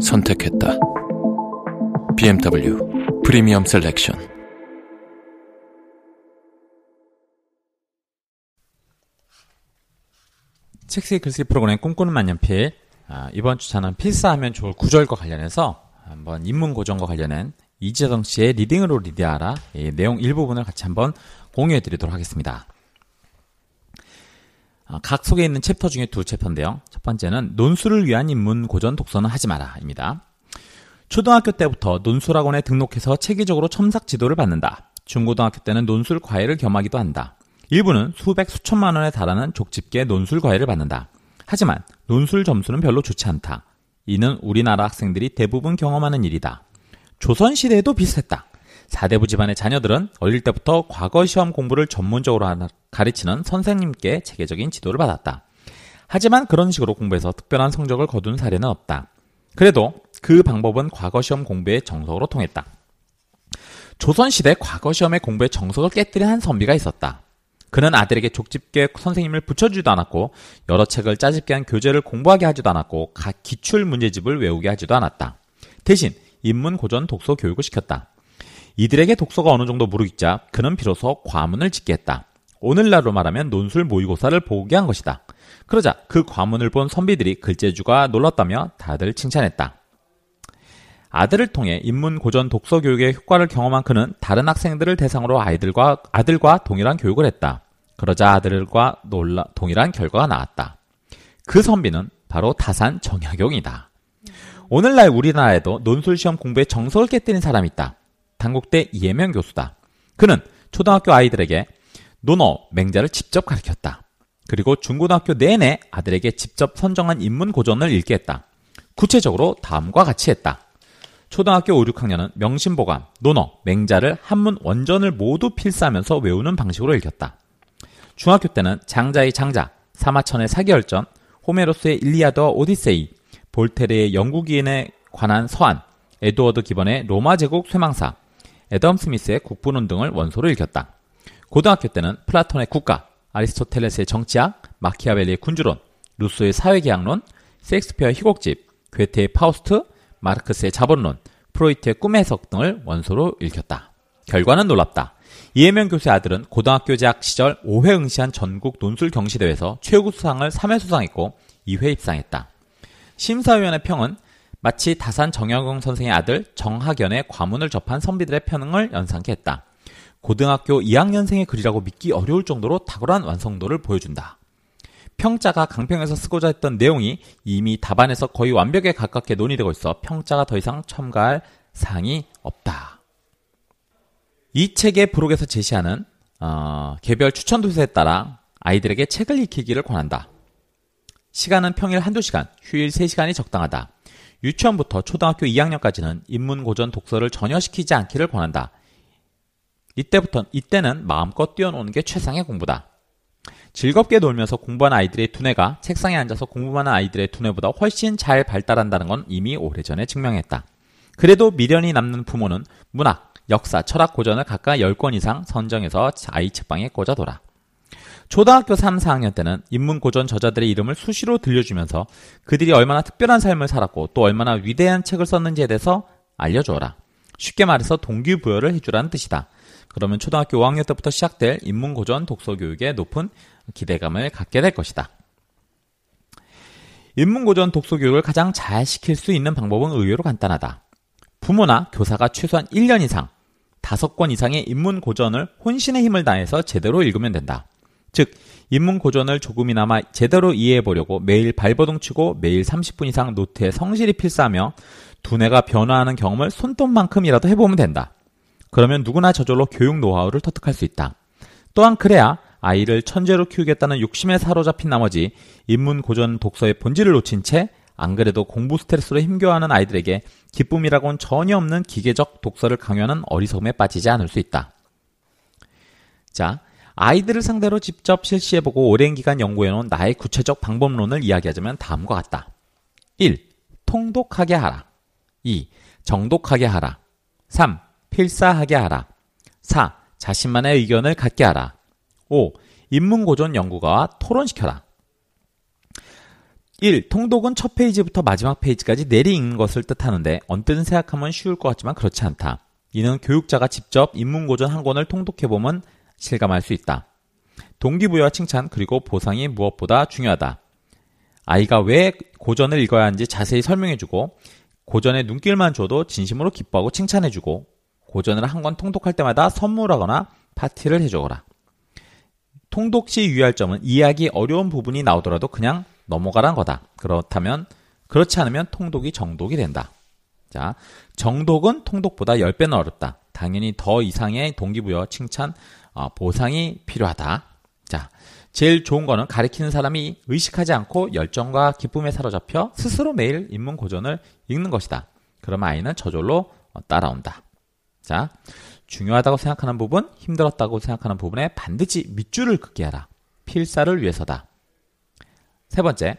선택했다. BMW Premium Selection. 책쓰기 글쓰기 프로그램 꿈꾸는 만년필 아, 이번 주차는 필사하면 좋을 구절과 관련해서 한번 인문 고전과 관련한 이지성 씨의 reading으로 리드하라 이 내용 일부분을 같이 한번 공유해 드리도록 하겠습니다. 아, 책 속에 있는 챕터 중에 두 챕터인데요. 첫 번째는 논술을 위한 인문 고전 독서는 하지 마라입니다. 초등학교 때부터 논술학원에 등록해서 체계적으로 첨삭 지도를 받는다. 중고등학교 때는 논술 과외를 겸하기도 한다. 일부는 수백 수천만 원에 달하는 족집게 논술 과외를 받는다. 하지만 논술 점수는 별로 좋지 않다. 이는 우리나라 학생들이 대부분 경험하는 일이다. 조선시대에도 비슷했다. 사대부 집안의 자녀들은 어릴 때부터 과거 시험 공부를 전문적으로 가르치는 선생님께 체계적인 지도를 받았다. 하지만 그런 식으로 공부해서 특별한 성적을 거둔 사례는 없다. 그래도 그 방법은 과거 시험 공부의 정석으로 통했다. 조선시대 과거 시험의 공부의 정석을 깨뜨린 한 선비가 있었다. 그는 아들에게 족집게 선생님을 붙여주지도 않았고 여러 책을 짜집게 한 교재를 공부하게 하지도 않았고 각 기출 문제집을 외우게 하지도 않았다. 대신 인문 고전 독서 교육을 시켰다. 이들에게 독서가 어느 정도 무르익자 그는 비로소 과문을 짓게 했다. 오늘날로 말하면 논술 모의고사를 보게 한 것이다. 그러자 그 과문을 본 선비들이 글재주가 놀랐다며 다들 칭찬했다. 아들을 통해 인문 고전 독서 교육의 효과를 경험한 그는 다른 학생들을 대상으로 아이들과 아들과 동일한 교육을 했다. 그러자 아들과 놀라, 동일한 결과가 나왔다. 그 선비는 바로 다산 정약용이다. 오늘날 우리나라에도 논술 시험 공부에 정석을 깨뜨린 사람이 있다. 당국대 이해명 교수다. 그는 초등학교 아이들에게 논어, 맹자를 직접 가르쳤다. 그리고 중고등학교 내내 아들에게 직접 선정한 인문 고전을 읽게 했다. 구체적으로 다음과 같이 했다. 초등학교 5, 6학년은 명심보감, 논어, 맹자를 한문 원전을 모두 필사하면서 외우는 방식으로 읽혔다. 중학교 때는 장자의 장자, 사마천의 사기열전, 호메로스의 일리아드와 오디세이, 볼테르의 영국인에 관한 서한, 에드워드 기번의 로마 제국 쇠망사, 애덤 스미스의 국부론 등을 원서로 읽혔다. 고등학교 때는 플라톤의 국가, 아리스토텔레스의 정치학, 마키아벨리의 군주론, 루소의 사회계약론, 셰익스피어의 희곡집, 괴테의 파우스트, 마르크스의 자본론, 프로이트의 꿈의 해석 등을 원서로 읽혔다. 결과는 놀랍다. 이해명 교수의 아들은 고등학교 재학 시절 5회 응시한 전국 논술 경시대회에서 최고 수상을 3회 수상했고 2회 입상했다. 심사위원의 평은 마치 다산 정영용 선생의 아들 정학연의 과문을 접한 선비들의 편응을 연상케 했다. 고등학교 2학년생의 글이라고 믿기 어려울 정도로 탁월한 완성도를 보여준다. 평자가 강평에서 쓰고자 했던 내용이 이미 답안에서 거의 완벽에 가깝게 논의되고 있어 평자가 더 이상 첨가할 사항이 없다. 이 책의 부록에서 제시하는 어, 개별 추천 도서에 따라 아이들에게 책을 익히기를 권한다. 시간은 평일 한두 시간, 휴일 3시간이 적당하다. 유치원부터 초등학교 2학년까지는 인문고전 독서를 전혀 시키지 않기를 권한다. 이때부터, 이때는 마음껏 뛰어노는 게 최상의 공부다. 즐겁게 놀면서 공부하는 아이들의 두뇌가 책상에 앉아서 공부하는 아이들의 두뇌보다 훨씬 잘 발달한다는 건 이미 오래전에 증명했다. 그래도 미련이 남는 부모는 문학, 역사, 철학 고전을 각각 10권 이상 선정해서 아이 책방에 꽂아둬라. 초등학교 3, 4학년 때는 인문 고전 저자들의 이름을 수시로 들려주면서 그들이 얼마나 특별한 삶을 살았고 또 얼마나 위대한 책을 썼는지에 대해서 알려주어라. 쉽게 말해서 동기부여를 해주라는 뜻이다. 그러면 초등학교 5학년 때부터 시작될 인문 고전 독서 교육에 높은 기대감을 갖게 될 것이다. 인문고전 독서 교육을 가장 잘 시킬 수 있는 방법은 의외로 간단하다. 부모나 교사가 최소한 1년 이상, 5권 이상의 인문고전을 혼신의 힘을 다해서 제대로 읽으면 된다. 즉, 인문 고전을 조금이나마 제대로 이해해 보려고 매일 발버둥 치고 매일 30분 이상 노트에 성실히 필사하며 두뇌가 변화하는 경험을 손톱만큼이라도 해보면 된다. 그러면 누구나 저절로 교육 노하우를 터득할 수 있다. 또한 그래야 아이를 천재로 키우겠다는 욕심에 사로잡힌 나머지 인문 고전 독서의 본질을 놓친 채 안 그래도 공부 스트레스로 힘겨워하는 아이들에게 기쁨이라고는 전혀 없는 기계적 독서를 강요하는 어리석음에 빠지지 않을 수 있다. 자, 아이들을 상대로 직접 실시해보고 오랜 기간 연구해놓은 나의 구체적 방법론을 이야기하자면 다음과 같다. 1. 통독하게 하라. 2. 정독하게 하라. 3. 필사하게 하라. 4. 자신만의 의견을 갖게 하라. 5. 인문고전 연구가와 토론시켜라. 1. 통독은 첫 페이지부터 마지막 페이지까지 내리 읽는 것을 뜻하는데 언뜻 생각하면 쉬울 것 같지만 그렇지 않다. 이는 교육자가 직접 인문고전 한 권을 통독해보면 실감할 수 있다. 동기부여와 칭찬 그리고 보상이 무엇보다 중요하다. 아이가 왜 고전을 읽어야 하는지 자세히 설명해주고 고전에 눈길만 줘도 진심으로 기뻐하고 칭찬해주고 고전을 한 권 통독할 때마다 선물하거나 파티를 해주거라. 통독 시 유의할 점은 이해하기 어려운 부분이 나오더라도 그냥 넘어가란 거다. 그렇다면 그렇지 않으면 통독이 정독이 된다. 자, 정독은 통독보다 10배는 어렵다. 당연히 더 이상의 동기부여, 칭찬, 어, 보상이 필요하다. 자, 제일 좋은 거는 가리키는 사람이 의식하지 않고 열정과 기쁨에 사로잡혀 스스로 매일 인문 고전을 읽는 것이다. 그러면 아이는 저절로 어, 따라온다. 자, 중요하다고 생각하는 부분, 힘들었다고 생각하는 부분에 반드시 밑줄을 긋게 하라. 필사를 위해서다. 세 번째,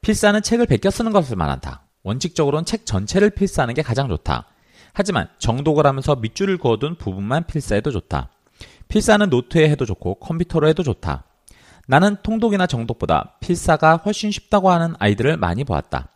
필사는 책을 베껴 쓰는 것을 말한다. 원칙적으로는 책 전체를 필사하는 게 가장 좋다. 하지만 정독을 하면서 밑줄을 그어둔 부분만 필사해도 좋다. 필사는 노트에 해도 좋고 컴퓨터로 해도 좋다. 나는 통독이나 정독보다 필사가 훨씬 쉽다고 하는 아이들을 많이 보았다.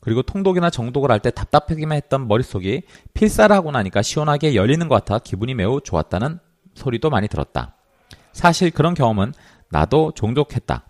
그리고 통독이나 정독을 할 때 답답하기만 했던 머릿속이 필사를 하고 나니까 시원하게 열리는 것 같아 기분이 매우 좋았다는 소리도 많이 들었다. 사실 그런 경험은 나도 종종 했다.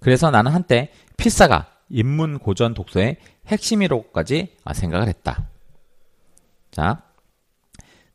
그래서 나는 한때 필사가 인문 고전 독서의 핵심이라고까지 생각을 했다. 자,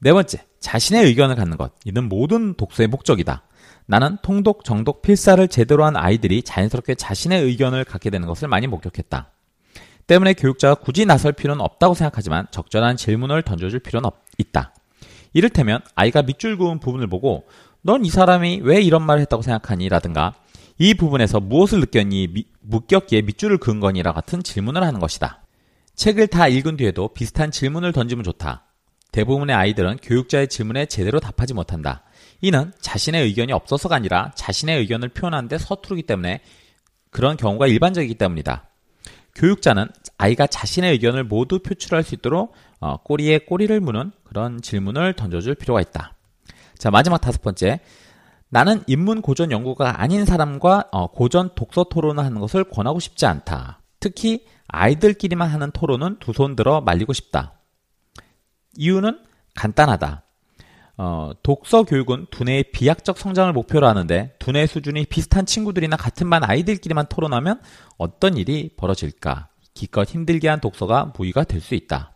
네 번째, 자신의 의견을 갖는 것. 이는 모든 독서의 목적이다. 나는 통독, 정독, 필사를 제대로 한 아이들이 자연스럽게 자신의 의견을 갖게 되는 것을 많이 목격했다. 때문에 교육자가 굳이 나설 필요는 없다고 생각하지만 적절한 질문을 던져줄 필요는 없, 있다. 이를테면 아이가 밑줄 그은 부분을 보고 넌 이 사람이 왜 이런 말을 했다고 생각하니? 라든가 이 부분에서 무엇을 느꼈니? 미, 묵겼기에 밑줄을 그은 거니라 같은 질문을 하는 것이다. 책을 다 읽은 뒤에도 비슷한 질문을 던지면 좋다. 대부분의 아이들은 교육자의 질문에 제대로 답하지 못한다. 이는 자신의 의견이 없어서가 아니라 자신의 의견을 표현하는데 서투르기 때문에 그런 경우가 일반적이기 때문이다. 교육자는 아이가 자신의 의견을 모두 표출할 수 있도록 어, 꼬리에 꼬리를 무는 그런 질문을 던져줄 필요가 있다. 자 마지막 다섯 번째 나는 인문 고전 연구가 아닌 사람과 어, 고전 독서 토론을 하는 것을 권하고 싶지 않다. 특히 아이들끼리만 하는 토론은 두 손 들어 말리고 싶다. 이유는 간단하다. 어, 독서 교육은 두뇌의 비약적 성장을 목표로 하는데 두뇌 수준이 비슷한 친구들이나 같은 반 아이들끼리만 토론하면 어떤 일이 벌어질까? 기껏 힘들게 한 독서가 무의가 될 수 있다.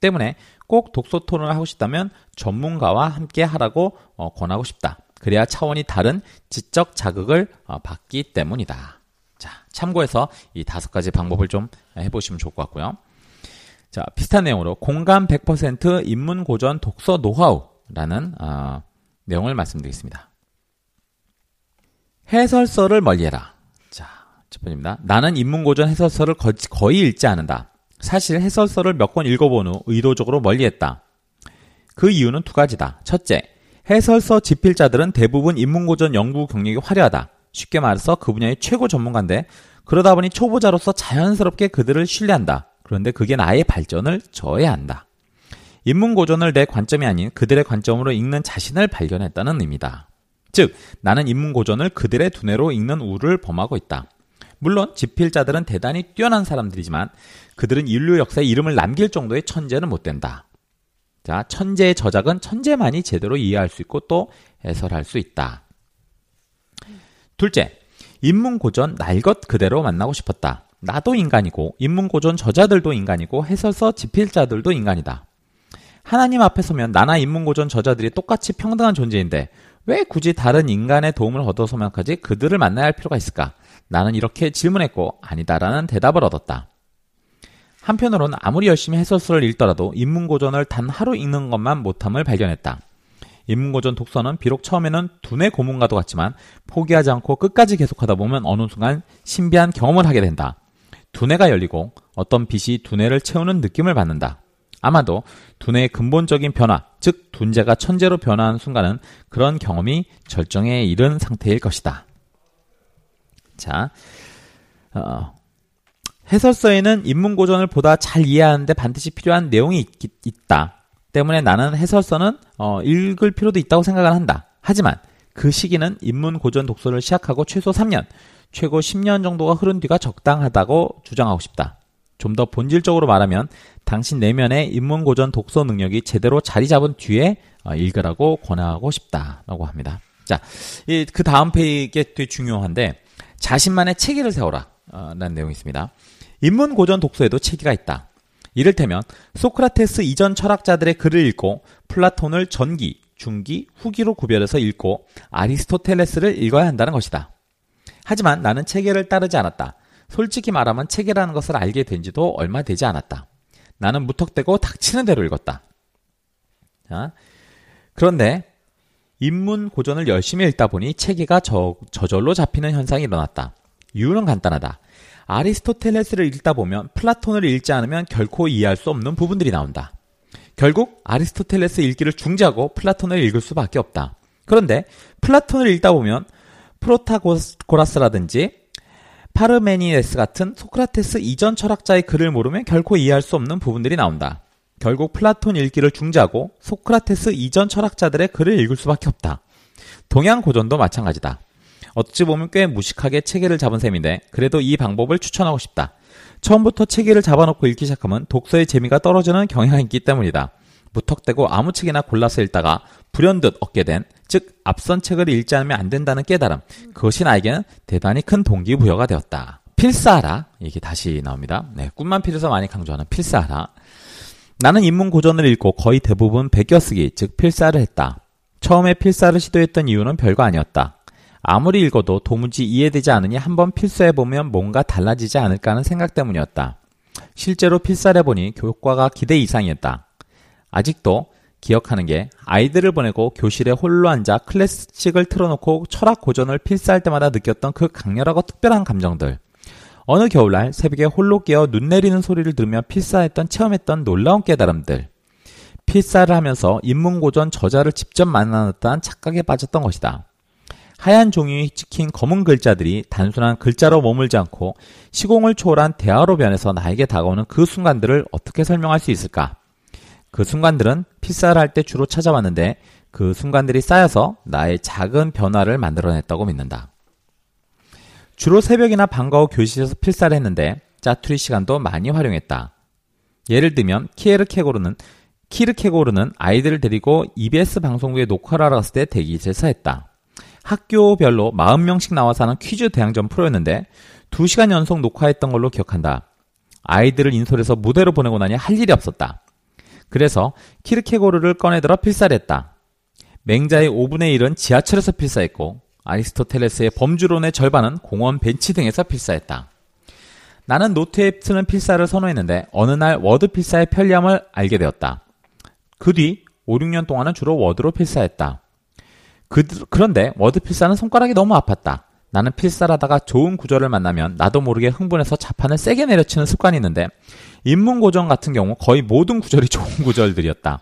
때문에 꼭 독서 토론을 하고 싶다면 전문가와 함께 하라고 어, 권하고 싶다. 그래야 차원이 다른 지적 자극을 어, 받기 때문이다. 자, 참고해서 이 다섯 가지 방법을 좀 해보시면 좋을 것 같고요. 자, 비슷한 내용으로 공감 100% 인문 고전 독서 노하우라는 어, 내용을 말씀드리겠습니다. 해설서를 멀리해라. 자, 첫 번째입니다. 나는 인문 고전 해설서를 거, 거의 읽지 않는다. 사실 해설서를 몇 권 읽어본 후 의도적으로 멀리했다. 그 이유는 두 가지다. 첫째, 해설서 집필자들은 대부분 인문고전 연구 경력이 화려하다. 쉽게 말해서 그 분야의 최고 전문가인데 그러다 보니 초보자로서 자연스럽게 그들을 신뢰한다. 그런데 그게 나의 발전을 저해한다. 인문 고전을 내 관점이 아닌 그들의 관점으로 읽는 자신을 발견했다는 의미다. 즉, 나는 인문 고전을 그들의 두뇌로 읽는 우를 범하고 있다. 물론 집필자들은 대단히 뛰어난 사람들이지만 그들은 인류 역사에 이름을 남길 정도의 천재는 못 된다. 자, 천재의 저작은 천재만이 제대로 이해할 수 있고 또 해설할 수 있다. 둘째, 인문 고전 날 것 그대로 만나고 싶었다. 나도 인간이고 인문고전 저자들도 인간이고 해설서 집필자들도 인간이다. 하나님 앞에 서면 나나 인문고전 저자들이 똑같이 평등한 존재인데 왜 굳이 다른 인간의 도움을 얻어서만 까지 그들을 만나야 할 필요가 있을까? 나는 이렇게 질문했고 아니다라는 대답을 얻었다. 한편으로는 아무리 열심히 해설서를 읽더라도 인문고전을 단 하루 읽는 것만 못함을 발견했다. 인문고전 독서는 비록 처음에는 두뇌 고문과도 같지만 포기하지 않고 끝까지 계속하다 보면 어느 순간 신비한 경험을 하게 된다. 두뇌가 열리고 어떤 빛이 두뇌를 채우는 느낌을 받는다. 아마도 두뇌의 근본적인 변화, 즉 둔재가 천재로 변화하는 순간은 그런 경험이 절정에 이른 상태일 것이다. 자, 어, 해설서에는 인문고전을 보다 잘 이해하는데 반드시 필요한 내용이 있, 있다. 때문에 나는 해설서는 어, 읽을 필요도 있다고 생각을 한다. 하지만 그 시기는 인문고전 독서를 시작하고 최소 3년, 최소 10년 정도가 흐른 뒤가 적당하다고 주장하고 싶다. 좀 더 본질적으로 말하면 당신 내면의 인문고전 독서 능력이 제대로 자리 잡은 뒤에 어, 읽으라고 권하고 싶다라고 합니다. 자, 그 다음 페이지가 되게 중요한데 자신만의 체계를 세워라 라는 내용이 있습니다. 인문고전 독서에도 체계가 있다. 이를테면 소크라테스 이전 철학자들의 글을 읽고 플라톤을 전기, 중기, 후기로 구별해서 읽고 아리스토텔레스를 읽어야 한다는 것이다. 하지만 나는 체계를 따르지 않았다. 솔직히 말하면 체계라는 것을 알게 된 지도 얼마 되지 않았다. 나는 무턱대고 닥치는 대로 읽었다. 자, 그런데 인문 고전을 열심히 읽다 보니 체계가 저, 저절로 잡히는 현상이 일어났다. 이유는 간단하다. 아리스토텔레스를 읽다 보면 플라톤을 읽지 않으면 결코 이해할 수 없는 부분들이 나온다. 결국 아리스토텔레스 읽기를 중지하고 플라톤을 읽을 수밖에 없다. 그런데 플라톤을 읽다 보면 프로타고라스라든지 파르메니데스 같은 소크라테스 이전 철학자의 글을 모르면 결코 이해할 수 없는 부분들이 나온다. 결국 플라톤 읽기를 중지하고 소크라테스 이전 철학자들의 글을 읽을 수밖에 없다. 동양 고전도 마찬가지다. 어찌 보면 꽤 무식하게 체계를 잡은 셈인데 그래도 이 방법을 추천하고 싶다. 처음부터 체계를 잡아놓고 읽기 시작하면 독서의 재미가 떨어지는 경향이 있기 때문이다. 무턱대고 아무 책이나 골라서 읽다가 불현듯 얻게 된, 즉 앞선 책을 읽지 않으면 안 된다는 깨달음. 그것이 나에게는 대단히 큰 동기부여가 되었다. 필사하라. 이게 다시 나옵니다. 네, 꿈만 필에서 많이 강조하는 필사하라. 나는 인문 고전을 읽고 거의 대부분 베껴쓰기, 즉 필사를 했다. 처음에 필사를 시도했던 이유는 별거 아니었다. 아무리 읽어도 도무지 이해되지 않으니 한번 필사해보면 뭔가 달라지지 않을까 하는 생각 때문이었다. 실제로 필사를 해보니 교과가 기대 이상이었다. 아직도 기억하는 게 아이들을 보내고 교실에 홀로 앉아 클래식을 틀어놓고 철학 고전을 필사할 때마다 느꼈던 그 강렬하고 특별한 감정들. 어느 겨울날 새벽에 홀로 깨어 눈 내리는 소리를 들으며 필사했던 체험했던 놀라운 깨달음들. 필사를 하면서 인문고전 저자를 직접 만나놨다는 착각에 빠졌던 것이다. 하얀 종이에 찍힌 검은 글자들이 단순한 글자로 머물지 않고 시공을 초월한 대화로 변해서 나에게 다가오는 그 순간들을 어떻게 설명할 수 있을까? 그 순간들은 필사를 할 때 주로 찾아왔는데 그 순간들이 쌓여서 나의 작은 변화를 만들어냈다고 믿는다. 주로 새벽이나 방과 후 교실에서 필사를 했는데 짜투리 시간도 많이 활용했다. 예를 들면 키에르케고르는 키르케고르는 아이들을 데리고 EBS 방송국에 녹화를 하러 갔을 때 대기실에서 했다. 학교별로 40명씩 나와서 하는 퀴즈 대항전 프로였는데 2시간 연속 녹화했던 걸로 기억한다. 아이들을 인솔해서 무대로 보내고 나니 할 일이 없었다. 그래서 키르케고르를 꺼내들어 필사를 했다. 맹자의 5분의 1은 지하철에서 필사했고 아리스토텔레스의 범주론의 절반은 공원 벤치 등에서 필사했다. 나는 노트에 쓰는 필사를 선호했는데 어느 날 워드 필사의 편리함을 알게 되었다. 그 뒤 5, 6년 동안은 주로 워드로 필사했다. 그, 그런데 워드 필사는 손가락이 너무 아팠다. 나는 필사하다가 좋은 구절을 만나면 나도 모르게 흥분해서 자판을 세게 내려치는 습관이 있는데 인문 고전 같은 경우 거의 모든 구절이 좋은 구절들이었다.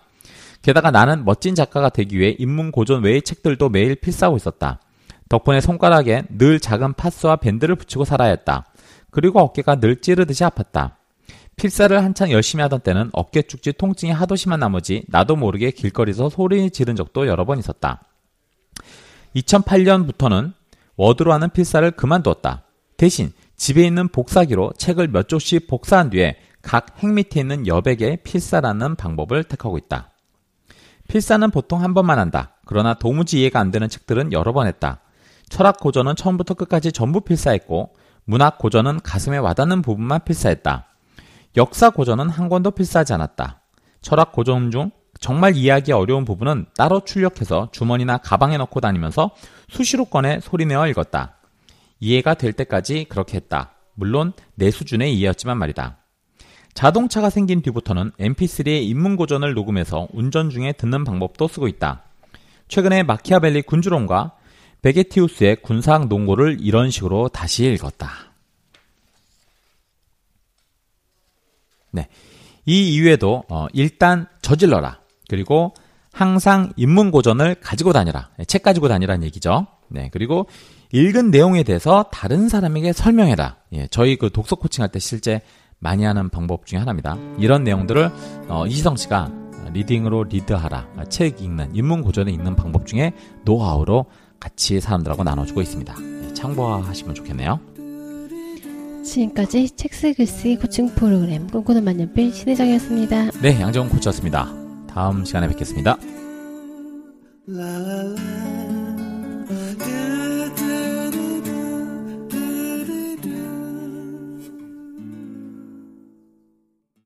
게다가 나는 멋진 작가가 되기 위해 인문 고전 외의 책들도 매일 필사하고 있었다. 덕분에 손가락에 늘 작은 파스와 밴드를 붙이고 살아야 했다. 그리고 어깨가 늘 찌르듯이 아팠다. 필사를 한창 열심히 하던 때는 어깨 축지 통증이 하도 심한 나머지 나도 모르게 길거리에서 소리 지른 적도 여러 번 있었다. 2008년부터는 워드로 하는 필사를 그만두었다. 대신 집에 있는 복사기로 책을 몇 쪽씩 복사한 뒤에 각핵 밑에 있는 여백에 필사라는 방법을 택하고 있다. 필사는 보통 한 번만 한다. 그러나 도무지 이해가 안 되는 책들은 여러 번 했다. 철학 고전은 처음부터 끝까지 전부 필사했고 문학 고전은 가슴에 와닿는 부분만 필사했다. 역사 고전은 한 권도 필사하지 않았다. 철학 고전 중 정말 이해하기 어려운 부분은 따로 출력해서 주머니나 가방에 넣고 다니면서 수시로 꺼내 소리내어 읽었다. 이해가 될 때까지 그렇게 했다. 물론 내 수준의 이해였지만 말이다. 자동차가 생긴 뒤부터는 mp3의 입문고전을 녹음해서 운전 중에 듣는 방법도 쓰고 있다. 최근에 마키아벨리 군주론과 베게티우스의 군사학 논고를 이런 식으로 다시 읽었다. 네. 이 이외에도 어, 일단 저질러라. 그리고 항상 인문 고전을 가지고 다니라. 네, 책 가지고 다니라는 얘기죠. 네. 그리고 읽은 내용에 대해서 다른 사람에게 설명해라. 예, 저희 그 독서 코칭할 때 실제 많이 하는 방법 중에 하나입니다. 이런 내용들을 어, 이지성 씨가 리딩으로 리드하라. 책 읽는 인문 고전을 읽는 방법 중에 노하우로 같이 사람들하고 나눠주고 있습니다. 예, 참고하시면 좋겠네요. 지금까지 책 쓰기 글쓰기 코칭 프로그램 꿈꾸는 만년필 신혜정이었습니다. 네, 양정훈 코치였습니다. 다음 시간에 뵙겠습니다.